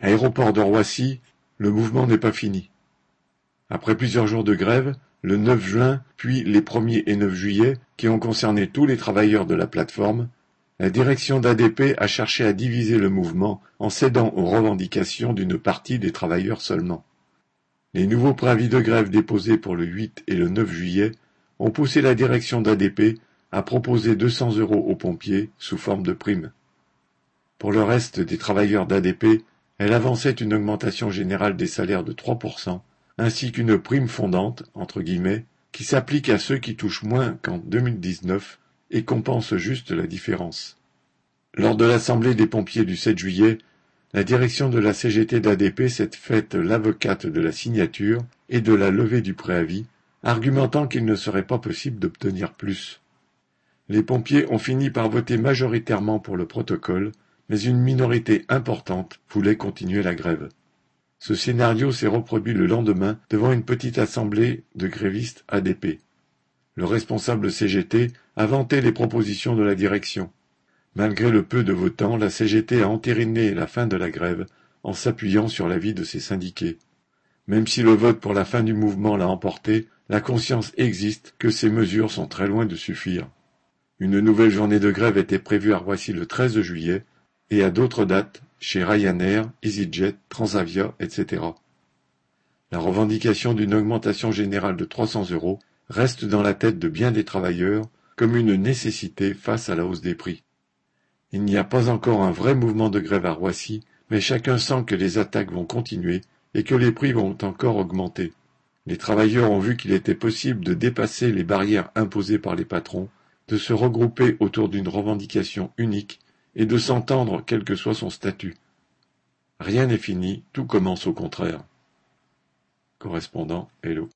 Aéroport de Roissy, le mouvement n'est pas fini. Après plusieurs jours de grève, le 9 juin puis les 1er et 9 juillet, qui ont concerné tous les travailleurs de la plateforme, la direction d'ADP a cherché à diviser le mouvement en cédant aux revendications d'une partie des travailleurs seulement. Les nouveaux préavis de grève déposés pour le 8 et le 9 juillet ont poussé la direction d'ADP à proposer 200 euros aux pompiers sous forme de prime. Pour le reste des travailleurs d'ADP, elle avançait une augmentation générale des salaires de 3%, ainsi qu'une prime fondante, entre guillemets, qui s'applique à ceux qui touchent moins qu'en 2019 et compense juste la différence. Lors de l'Assemblée des pompiers du 7 juillet, la direction de la CGT d'ADP s'est faite l'avocate de la signature et de la levée du préavis, argumentant qu'il ne serait pas possible d'obtenir plus. Les pompiers ont fini par voter majoritairement pour le protocole, mais une minorité importante voulait continuer la grève. Ce scénario s'est reproduit le lendemain devant une petite assemblée de grévistes ADP. Le responsable CGT a vanté les propositions de la direction. Malgré le peu de votants, la CGT a entériné la fin de la grève en s'appuyant sur l'avis de ses syndiqués. Même si le vote pour la fin du mouvement l'a emporté, la conscience existe que ces mesures sont très loin de suffire. Une nouvelle journée de grève était prévue à Roissy le 13 juillet, et à d'autres dates chez Ryanair, EasyJet, Transavia, etc. La revendication d'une augmentation générale de 300 euros reste dans la tête de bien des travailleurs comme une nécessité face à la hausse des prix. Il n'y a pas encore un vrai mouvement de grève à Roissy, mais chacun sent que les attaques vont continuer et que les prix vont encore augmenter. Les travailleurs ont vu qu'il était possible de dépasser les barrières imposées par les patrons, de se regrouper autour d'une revendication unique et de s'entendre quel que soit son statut. Rien n'est fini, tout commence au contraire. Correspondant Hello.